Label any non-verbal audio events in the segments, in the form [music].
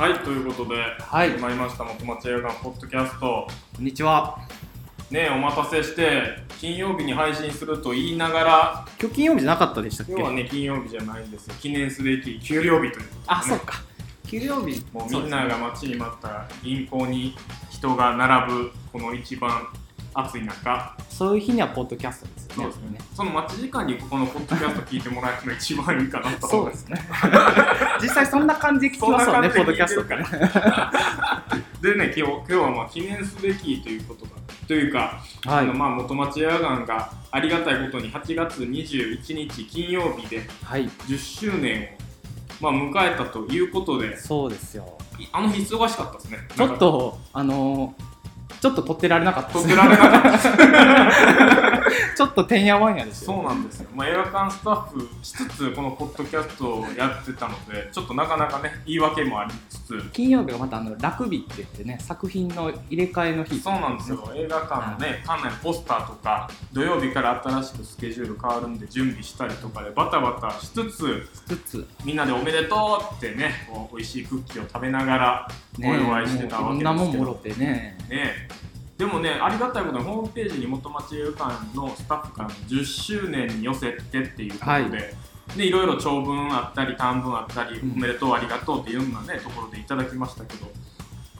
はい、ということで、はい始まりました、元町映画館ポッドキャスト。こんにちは。ねお待たせして、金曜日に配信すると言いながら、今日金曜日じゃなかったでしたっけ？今日はね、金曜日じゃないんですよ。記念すべき給料日ということで、ね。あ、そうか。給料日。もうみんなが待ちに待った銀行に人が並ぶ、この一番暑い中、そういう日にはポッドキャストですよね。そうですね。その待ち時間にこのポッドキャスト聞いてもらえるのが一番いいかなと。そうですね。[laughs] 実際そんな感じ聞きますよね、[laughs] ポッドキャストってね。[laughs] でね、今日今日はまあ記念すべきということが、というか、はあのまあ元町映画館がありがたいことに8月21日金曜日ではい。10周年を、まあ、迎えたということでそうですよ。いあの日忙しかったですねちょっと、あのー、ちょっと取ってられなかったです。撮ってられなかった。[laughs] ちょっとてんやわんやですよ。そうなんですよ、まあ、映画館スタッフしつつこのポッドキャストをやってたのでちょっとなかなかね言い訳もありつつ。金曜日がまたあのラクビって言ってね、作品の入れ替えの日。そうなんですよ。映画館のね館内のポスターとか土曜日から新しくスケジュール変わるんで準備したりとかでバタバタしつつつつ、みんなでおめでとうってねこう美味しいクッキーを食べながらおね、祝いしてたわけですけど。もういろんなもんもろてね。ねでもねありがたいことにホームページに元町映画館のスタッフからの10周年に寄せてっていうことで、はい。でいろいろ長文あったり短文あったり、うん。おめでとうありがとうっていろんなねところでいただきましたけど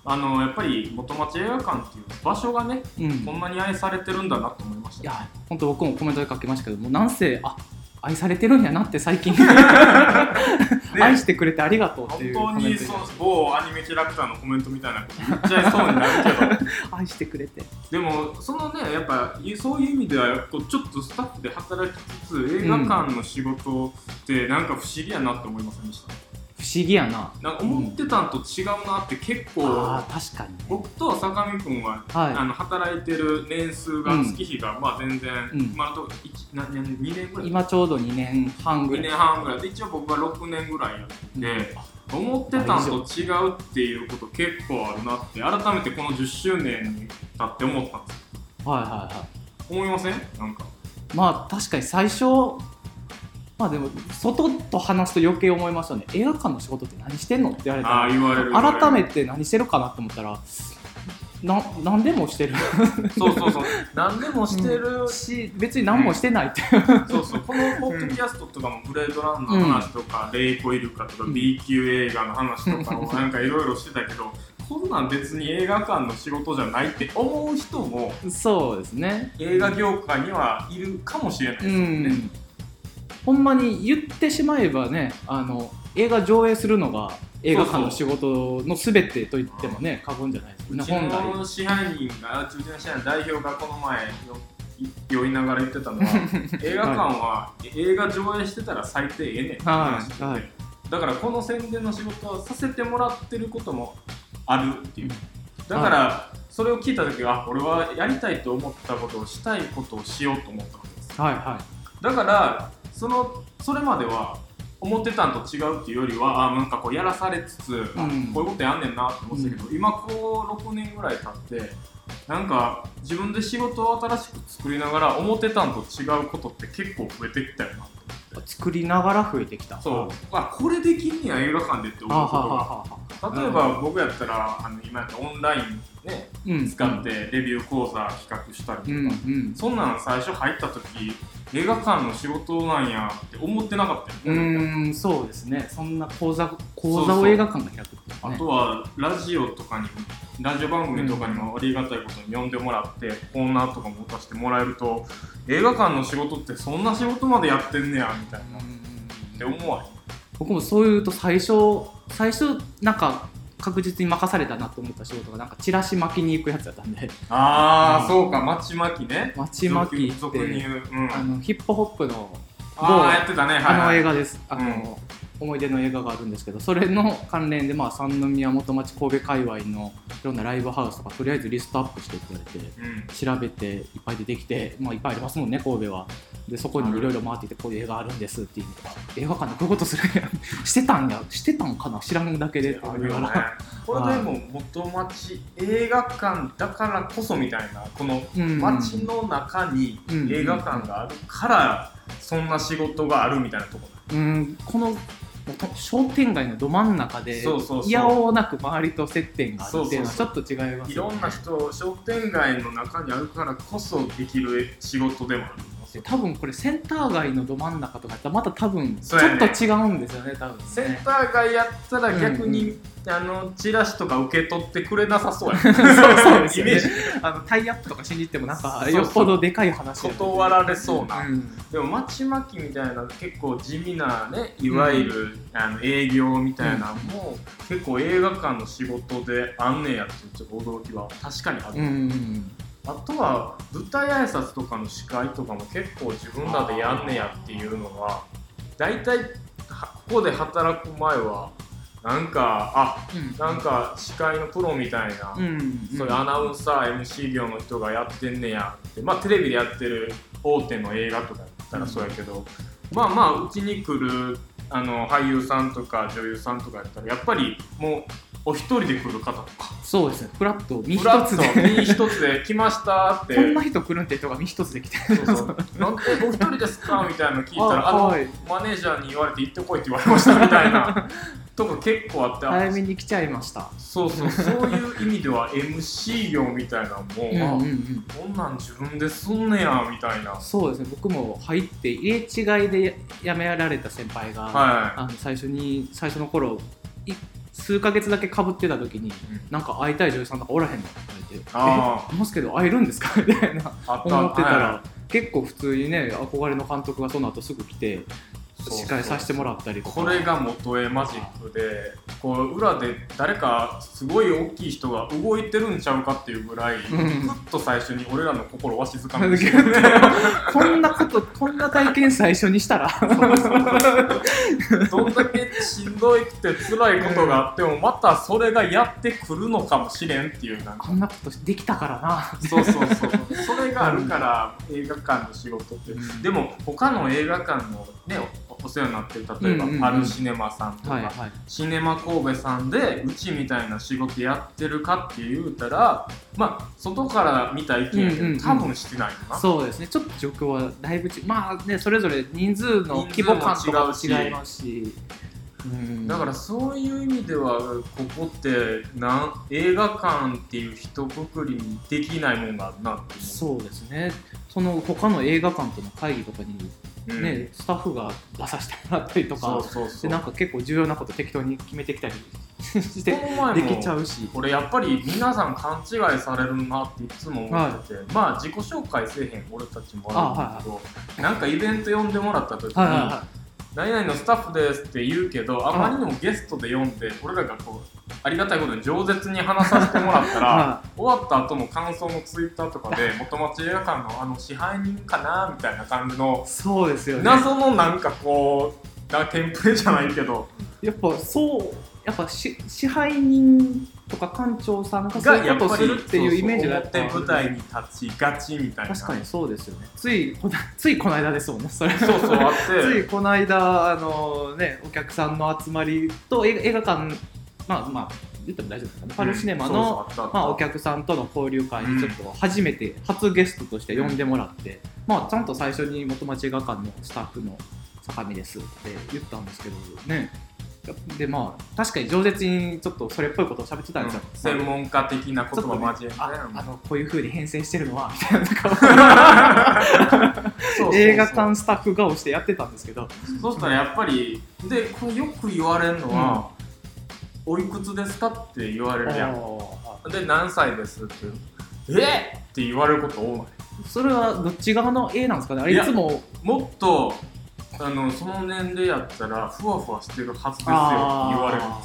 あのやっぱり元町映画館っていう場所がねうん。こんなに愛されてるんだなと思いました。いや、本当僕もコメントで書きましたけど、もうなんせ、あ愛されてるんやなって最近、[laughs] [laughs] 愛してくれてありがとうっていうコ本当にそう某アニメキャラクターのコメントみたいなこと言っちゃいそうになるけど。[laughs] 愛してくれて。でもそのねやっぱそういう意味ではちょっとスタッフで働きつつ映画館の仕事ってなんか不思議やなって思いませんでした、不思議やな。なんか思ってたんと違うなって結構、ああ、確かにね。僕と坂見君は、はいあの働いてる年数が、うん月日がまあ全然、うん今のとこ一何年2年ぐらい？今ちょうど2年半ぐ2らい。年半ぐらいで一応僕は6年ぐらいやってて、思ってたんと違うっていうこと結構あるなって改めてこの10周年に経って思ったんですはいはいは思いません？なんかい。まあ確かに最初、まあでも、外と話すと余計思いましたね。映画館の仕事って何してんのって言われたら、言われる言われる。改めて何してるかなと思ったら、な何でもしてる。そうそうそう。[laughs] 何でもしてる、し、別に何もしてないって。そうそう。このポッドキャストとかもブレードランナーの話とか、レイコイルカとかうん。B 級映画の話とかを [laughs] なんかいろいろしてたけどこんなん別に映画館の仕事じゃないって思う人もそうですね。映画業界にはいるかもしれないですうよね、ん。ほんまに言ってしまえばね、あの、映画上映するのが映画館の仕事のすべてと言ってもね、過言じゃないですね。うち本来。の支配人がうちの支配人代表がこの前よ酔いながら言ってたのは [laughs] 映画館は映画上映してたら最低ええねんって話してて、はいはい。だからこの宣伝の仕事はさせてもらってることもあるっていう。だからそれを聞いた時はあ俺はやりたいと思ったことをしたいことをしようと思ったわけですはいはだからそのそれまでは思ってたんと違うっていうよりはあなんかこうやらされつつ、あうんこういうことやんねんなって思ってたけど、今こう6年ぐらい経ってなんか自分で仕事を新しく作りながら思ってたんと違うことって結構増えてきたよな。作りながら増えてきた。そうあこれできんねや映画館でって思うことが。例えば僕やったらあの今やったらオンラインねうん使ってレビュー講座企画したりとか、うんうん。そんなん最初入った時映画館の仕事なんやって思ってなかったうよね、ーん、そうですね。そんな講座、講座を映画館が開くってあね。とはラジオとかにもラジオ番組とかにもありがたいことに呼んでもらって、コーナーとかも出してもらえると映画館の仕事ってそんな仕事までやってんねやみたいな。って思わへん。僕もそういうと最初、最初、なんか、確実に任されたなと思った仕事がなんかチラシ巻きに行くやつだったんで。ああ、うん。そうかまちまきね。町巻きっ俗にて言う、うん、あのヒップホップのああやってたね。はい、あのはい、映画です、あのうん思い出の映画があるんですけどそれの関連で、まあ、三宮元町神戸界隈のいろんなライブハウスとかとりあえずリストアップしてって言われてうん。調べていっぱい出てきて、まあ、いっぱいありますもんね神戸は。でそこにい。ろいろ回っていてこういう映画あるんですって言って映画館でこういうことするんや [laughs] してたんやしてたんかな知らんだけでってあるよね思いながらこれでも元町映画館だからこそみたいなこのうん街の中に映画館があるからそんな仕事があるみたいなとこうんこの商店街のど真ん中でいやおうなく周りと接点があるっていうのはちょっと違いますよね。いろんな人商店街の中にあるからこそできる仕事でもありますで多分これセンター街のど真ん中とかやったらまた多分ちょっと違うんですよね多分ね。センター街やったら逆に、うんあのチラシとか受け取ってくれなさそうや [laughs] そうそうですよね。あのタイアップとか信じてもなんかよっぽどでかい話断られそうな、うん。でも町巻きみたいな結構地味なねいわゆる、あの営業みたいなのも、結構映画館の仕事であんねやってちょっと驚きは確かにある、うんうんあとは舞台挨拶とかの司会とかも結構自分らでやんねやっていうのは大体はここで働く前はなんかあうん。なんか司会のプロみたいな、うん。そういうアナウンサー MC 業の人がやってんねやってまあテレビでやってる大手の映画とかやったらそうやけど、まあまあうちに来るあの俳優さんとか女優さんとかやったらやっぱりもうお一人で来る方とか。そうですね。フラット身一つで。身一つで来ましたって。こんな人来るんって人が身一つで来てそうそう。なんでお一人ですかみたいなの聞いたらあはい。マネージャーに言われて行ってこいって言われましたみたいな。[laughs] とか結構あってあ早めに来ちゃいました。そうそう。そういう意味では MC 業みたいなのも、うんうんあうん。こんなん自分ですんねやみたいな。そうですね。僕も入って入れ違いで辞められた先輩が、はあの最初に最初の頃い数ヶ月だけかぶってた時にい、なんか会いたい女優さんとかおらへんのって言われてあますけど会えるんですか？[laughs] みたいな思ってたら、は結構普通にね憧れの監督がその後すぐ来て司会させてもらったりとか。これが元絵マジックでこう裏で誰かすごい大きい人が動いてるんちゃうかっていうぐらい、ん。ぐっと最初に俺らの心をわしづかみにして [laughs] こんなことこんな体験最初にしたら。どんだけしんどいくて辛いことがあってもまたそれがやってくるのかもしれんっていうこんなことできたからな。そうそうそう。それがあるから映画館の仕事って、うん。でも他の映画館のねおお世話になってる例えば、うんうんうん。パルシネマさんとか、はいはい。シネマ神戸さんでうちみたいな仕事やってるかって言うたらまあ外から見た意見やけど、うんうんうん。多分してないよな。そうですね。ちょっと状況はだいぶちまあねそれぞれ人数の規模感とかも違いますし。うん。だからそういう意味ではここってなん映画館っていう一括りにできないもんがあるなってそうですね。その他の映画館との会議とかにね、うん。スタッフが出させてもらったりとか。でなんか結構重要なこと適当に決めてきたり。してでもきちゃうし。これやっぱり皆さん勘違いされるなっていつも思ってて、まあ自己紹介せえへん俺たちもあるんだけど、なんかイベント呼んでもらった時に、はいはいは何々のスタッフですって言うけどあまりにもゲストで呼んで俺らがこうありがたいことに饒舌に話させてもらったら、は終わった後の感想のツイッターとかで [laughs] 元町映画館のあの支配人かなみたいな感じのいそうですよね。謎のなんかこうなテンプレじゃないけどやっぱそうやっぱし支配人とか館長さんがそういうことをするっていうイメージがやっぱそうそう表舞台に立ちがちみたいな。確かにそうですよね。ついこなついこの間ですもんねそれ。そうそうあっついてこの間あのねお客さんの集まりと映画館まあまあ言っても大丈夫ですかね、パルシネマの、まあ、お客さんとの交流会にちょっと初めて、初ゲストとして呼んでもらって、まあちゃんと最初に元町映画館のスタッフの坂見ですって言ったんですけどねでまあ確かに饒舌にちょっとそれっぽいことを喋ってたんですよ、専門家的な言葉交えてああのこういう風に編成してるのはみたいな映画館スタッフ顔してやってたんですけど。そしたらやっぱりでこれよく言われるのは「おいくつですか?」って言われるやん。で何歳ですって。えっ!」って言われること多い。それはどっち側の A なんですかね？あれいつも。もっとあのその年齢やったらふわふわしてるはずですよって言われるんで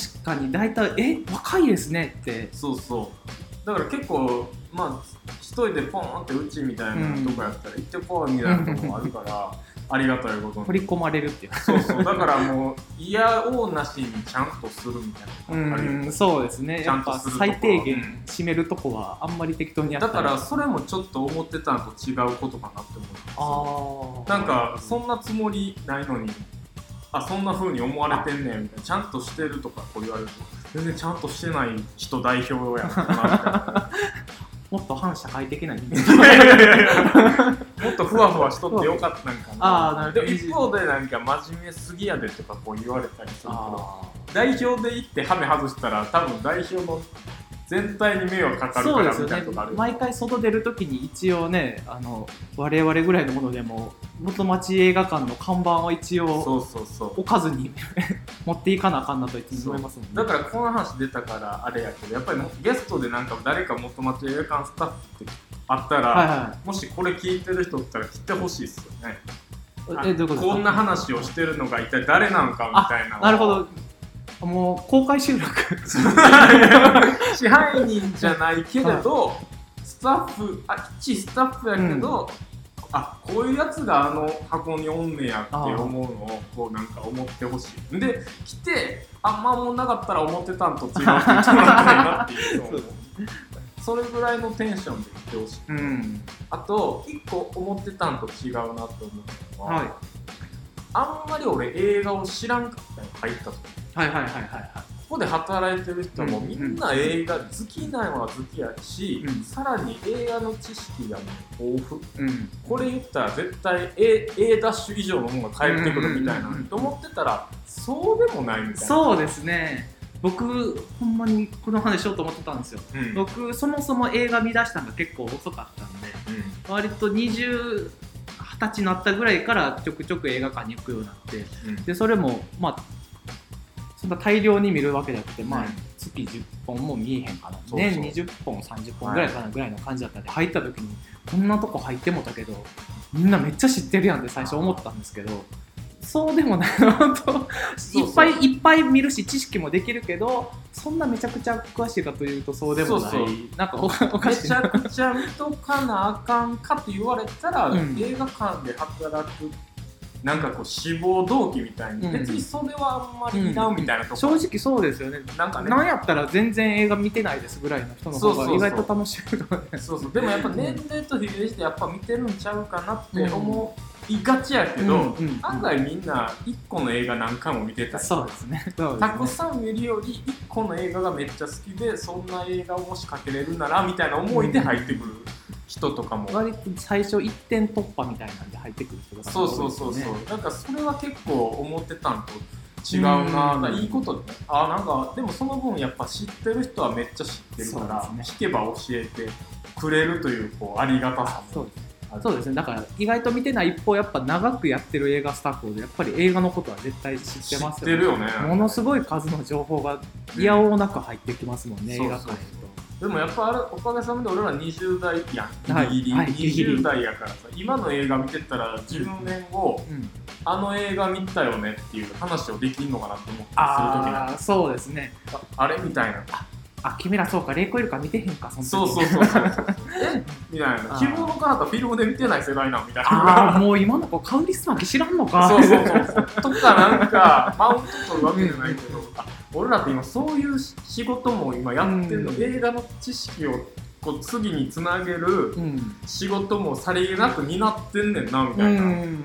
す。よ確かに大体「え若いですね」って。そうそう。だから結構まあ一人でポーンってうちみたいなとこやったら行ってこいみたいなとこもあるからありがたいことに。取り込まれるっていう。そうそう。だからもう嫌おうなしにちゃんとするみたいなうんそうですね。ちゃやっぱんとするとこは最低限うん締めるとこはあんまり適当にやった。だからそれもちょっと思ってたのと違うことかなって思うんですよ。ああなんかそんなつもりないのにあそんな風に思われてんねんみたいな。ちゃんとしてるとかこう言われると全然ちゃんとしてない人代表やなみたいなもっと反社会的な人い間。[laughs] もっとふわふわしとってよかったんかな。あーなるほど。でも一方でなんか真面目すぎやでとかこう言われたりするけどあ代表で行ってハメ外したら多分代表の全体に迷惑かかるからみたいなとこあるよ毎回外出るときに一応ねあの我々ぐらいのものでも元町映画館の看板は一応そうそうそう。置かずに [laughs] 持っていかなあかんなといつも思いますもんね。だからこの話出たからあれやけどやっぱりもゲストでなんか誰か元町映画館スタッフってあったら、はいはもしこれ聞いてる人おったら来てほしいっすよね。いえどういうことですか？こんな話をしてるのが一体誰なのかみたいななるほど。もう公開収録。[laughs] 支配人じゃないけれど、スタッフあ一スタッフやけど、あこういうやつがあの箱におんねやって思うのをこうなんか思ってほしい。で来てあんまもんなかったら思ってたんと違うって言ってもらいたいなっていう。それぐらいのテンションで来てほしい、うん。あと一個思ってたんと違うなと思うのは、はい。あんまり俺映画を知らんかったよ入った時。はいはいはいはいはいここで働いてる人もうんみんな映画好きなのは好きやし、うん。さらに映画の知識が、ね、豊富。うん。これ言ったら絶対 A, A ダッシュ以上のものが返ってくるみたいなうんうんうんうんと思ってたらそうでもないみたいな。そうですね。僕ほんまにこの話しようと思ってたんですよ。うん、うん僕そもそも映画見出したのが結構遅かったんで割と20 20歳になったぐらいからちょくちょく映画館に行くようになってうん。でそれもまあそんな大量に見るわけじゃなくて、まあうん月10本も見えへんかな。そうそう。年20本30本ぐらいかなぐらいの感じだったんで入った時にこんなとこ入ってもたけどみんなめっちゃ知ってるやんって最初思ったんですけどそうでもないの本当いっぱいいっぱい見るし知識もできるけどそんなめちゃくちゃ詳しいかというとそうでもない。なんかおおかめしいな。ちゃくちゃ見とかなあかんかと言われたら、うん。映画館で働くなんかこう志望動機みたいに、うん。別にそれはあんまりいらんみたいなとこ、正直そうですよね。なんかね。なんやったら全然映画見てないですぐらいの人の方が意外と楽しめるかもねそうそう。でもやっぱ年齢と比例してやっぱ見てるんちゃうかなって思いがちやけど、うんうん。案外みんな1個の映画何回も見てたり。そうですね。ね。たくさん見るより1個の映画がめっちゃ好きでそんな映画をもしかけれるならみたいな思いで入ってくる人とかも、割と最初一点突破みたいなんで入ってくる人がそうそうそうそう、なんかそれは結構思ってたんと違うな、いいことね。あなんかでもその分やっぱ知ってる人はめっちゃ知ってるから、そうです聞けば教えてくれるというこうありがたさも。そうです。あるそうですね。だから意外と見てない一方やっぱ長くやってる映画スタッフほどやっぱり映画のことは絶対知ってます知ってるよね。ものすごい数の情報がいやおうなく入ってきますもんね、映画館へでもやっぱあれおかげさまで俺ら20代やギリギリ、はい。ギリギリ。20代やからさ。今の映画見てたら10年後、と、うん、あの映画見たよねっていう話をできんのかなって思ったりする時ああそうですね。ああれみたいな。あ君らそうか霊光イルカ見てへんかその時。そうそうそうそう。[laughs] え？みたいな。希望の彼方フィルムで見てない世代なんみたいあな。あもう今の子カウリスマキ知らんのか。そうそうそうそう。とかなんかマウント取るわけじゃないけど、あ俺らって今そういう仕事も今やってるの、うん映画の知識をこう次につなげるうん仕事もさりげなく担ってんねんなみうたいな、ん。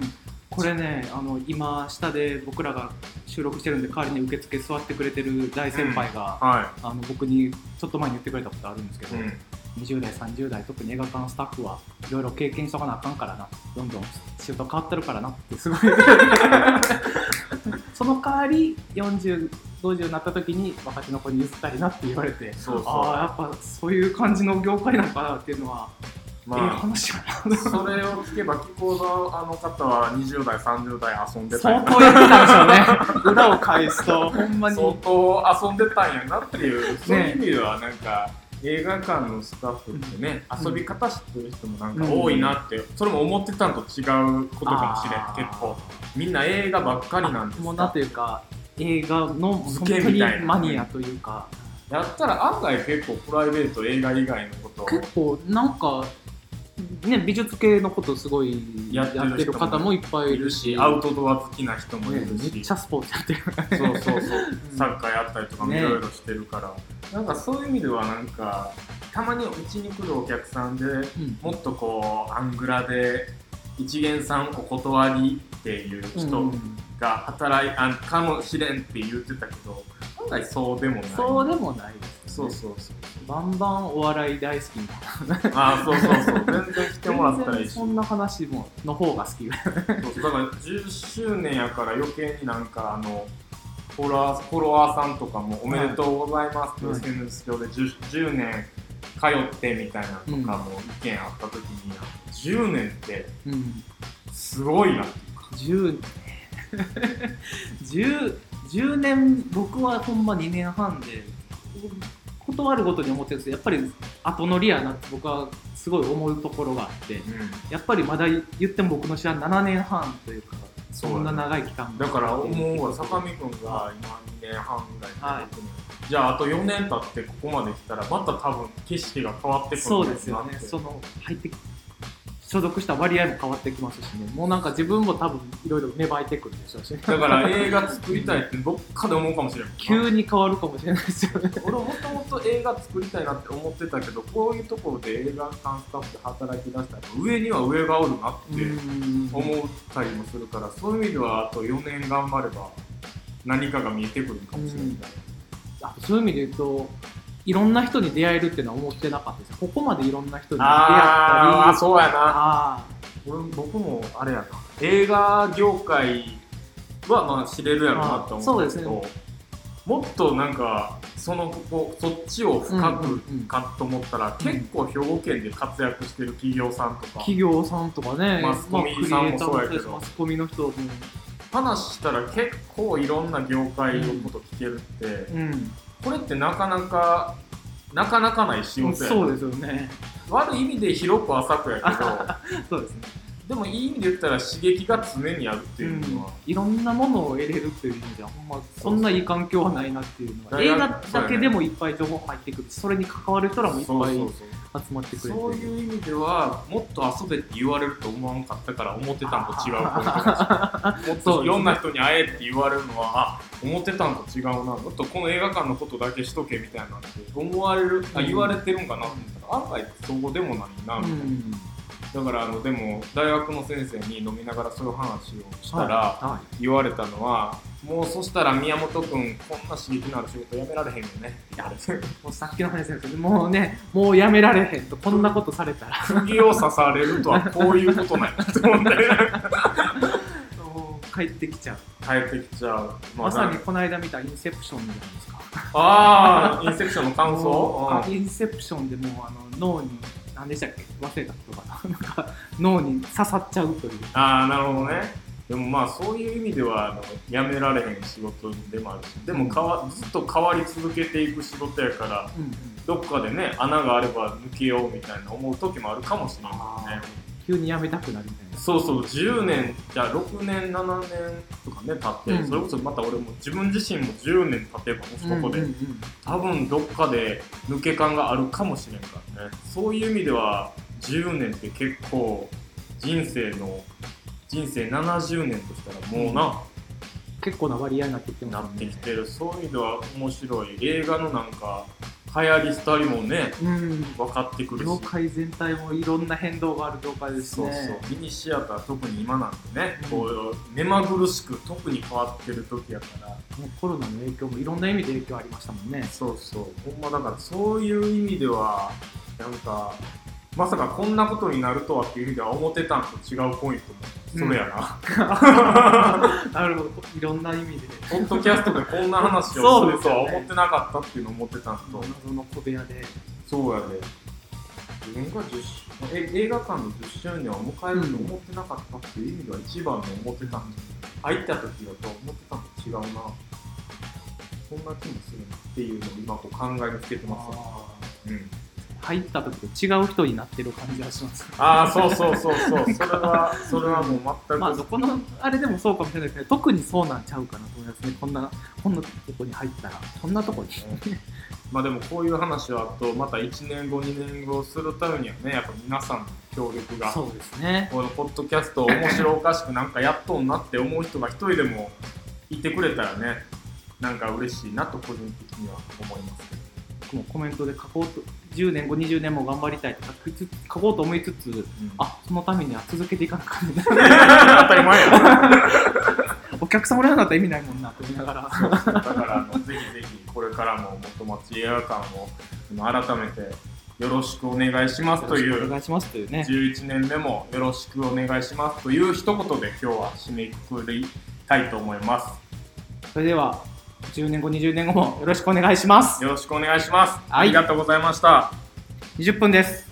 これねあの今下で僕らが収録してるんで代わりに受付座ってくれてる大先輩が、はあの僕にちょっと前に言ってくれたことあるんですけい、ど、うん。20代30代特に映画館スタッフはいろいろ経験しとかなあかんからな。どんどん仕事変わってるからなってすごい [laughs] [laughs] その代わり4050になった時に若手の子に譲ったりなって言われてそうそう。ああやっぱそういう感じの業界なのかなっていうのは、ええまあ話やな [laughs] それを聞けば聞こうのあの方は20代30代遊んでたんや。な相当やってたんでしょうね。[laughs] 裏を返すとほんまに。相当遊んでたんやなっていう、そういう意味ではなんか映画館のスタッフってね、うん。遊び方知ってる人もなんか多いなって、それも思ってたんと違うことかもしれん結構。みんな映画ばっかりなんですもうなんというか映画の本当にみたいなマニアというか。やったら案外結構プライベート映画以外のことを。結構なんかね美術系のことすごいややってる方もいっぱいいいるるししアウトドア好きな人もいねるし、めっちゃスポーツやってるからね。そうそうそう。サッカーやったりとかもいねろいろしてるから、なんかそういう意味ではなんかたまにうちに来るお客さんでうん。もっとこうアングラで一元さんお断りっていう人が働いあんかもしれんって言ってたけど案外そうでもない。そうでもないです、そうそうそう。バンバンお笑い大好きな。ああそうそうそう。全然来てもらったらいいし。そんな話もの方が好きそうそう。だから10周年やから余計になんかあのフォロワーフォロワーさんとかもおめでとうございますってはい。SNS 上で 10, 10年通ってみたいなのとかも意見あった時に、10年ってうん。すごいな。っていうか10 10 10年僕はほんま2年半で断るごとに思ってるんですけどやっぱり後乗りやなって僕はすごい思うところがあってやっぱりまだ言っても僕の知らん7年半というかそんな長い期間だから思うわ坂見君が今2年半ぐらいで、じゃああと4年経ってここまで来たらまた多分景色が変わってくるんそうですよね。その入って所属した割合も変わってきますしね。もうなんか自分も多分いろいろ芽生えてくるでしょうし、ね、だから映画作りたいってどっかで思うかもしれない急に変わるかもしれないですよね。俺もともと映画作りたいなって思ってたけどこういうところで映画館スタッフで働き出したら上には上がおるなって思ったりもするからそういう意味ではあと4年頑張れば何かが見えてくるかもしれない、あとそういう意味で言うといろんな人に出会えるっていうのは思ってなかったです。ここまでいろんな人に出会ったりああそうやな。僕もあれやな。映画業界はまあ知れるやろうなって思うけど、あそうもっとなんかそのこそっちを深うんうんうくんかと思ったら、うん結構兵庫県で活躍してる企業さんとか企業さんとかね、マスコミさんもそうやけど。マスコミの人も。話したら結構いろんな業界のこと聞けるって、うん、これってなかなかなかなかない仕事やなそうですよね。悪い意味で広く浅くやけど [laughs] そうですね、でもいい意味で言ったら刺激が常にあるっていうのは、いろんなものを得れるっていう意味ではほんまそんないい環境はないなっていうのは映画だけでもいっぱい情報入ってくる。しそれに関わる人らもいっぱい集まってくれてそういう意味ではもっと遊べって言われると思わんかったから思ってたんと違う。[laughs] もっといろんな人に会えって言われるのはあ思ってたんと違うな。もっとこの映画館のことだけしとけみたいなって思われるあ言われてるんかなと思った。ら案外そうでもないなみたいな、うん。だからあのでも大学の先生に飲みながらそういう話をしたらは言われたのはもうそしたら宮本君こんな刺激のある仕事やめられへんよね。もうさっきの話ですけどもうねもうやめられへんとこんなことされたら。釘を刺されるとはこういうことなんやと思って帰ってきちゃう。帰ってきちゃう、まさになこの間見たインセプションじゃないですかああインセプションの感想？[laughs] あインセプションでもうあの脳に何でしたっけ？忘れた言葉。がなんか脳に刺さっちゃうという。ああなるほどね。でもまあそういう意味ではあのやめられへん仕事でもあるし。でもかわずっと変わり続けていく仕事やからうんうん。どっかでね穴があれば抜けようみたいな思う時もあるかもしれないね急にやめたくなるみたいな。そうそう10年じゃあ6年7年とかね経って、うん。それこそまた俺も自分自身も10年経てばねそこで、うんうんうん。多分どっかで抜け感があるかもしれんからね。そういう意味では10年って結構人生の人生70年としたらもうな、結構な割合になってきてなますってきてる。そういう意味では面白い。映画のなんか流行り廃りもねうん。分かってくるし。業界全体もいろんな変動がある業界ですそうねそう。ミニシアター特に今なんてね、うん。こう目まぐるしく特に変わってる時やから。もうコロナの影響もいろんな意味で影響ありましたもんね。そうそう。ほんまだからそういう意味ではなんかまさかこんなことになるとはっていう意味では思ってたんと違うポイントもそれやな、[laughs] なるほど。いろんな意味で。ポッドキャストでこんな話をするとは思ってなかったっていうのを思ってたんと。謎の小部屋で。そうやで。自分が10周え映画館の10周年を迎えると思ってなかったっていう意味では一番の思ってたん入った時だと思ってたのと違うな。そんな気もするなっていうのを今こう考えにつけてます。わうん入った時と違う人になってる感じがします。ああそうそうそうそう。それはそれはもう全く、まあそこのあれでもそうかもしれないですけど特にそうなんちゃうかなと思いますねこんなこんなとこに入ったらこんなとこに。[laughs] まあでもこういう話はあとまた1年後2年後するためにはねやっぱ皆さんの協力がそうですね。このポッドキャストを面白おかしくなんかやっとんなって思う人が一人でもいてくれたらねなんか嬉しいなと個人的には思いますけど。僕もコメントで書こうと10年後20年も頑張りたいって書きつ書こうと思いつつあそのためには続けていかなあかんね当たり前や [laughs] お客さんおらんかったら意味ないもんなと思いながら。[laughs] だからあのぜひぜひこれからも元町映画館を改めてよろしくお願いしますという。お願いしますというね。11年目もよろしくお願いしますという一言で今日は締めくくりたいと思います。それでは10年後20年後もよろしくお願いします。よろしくお願いします、はい。ありがとうございました。20分です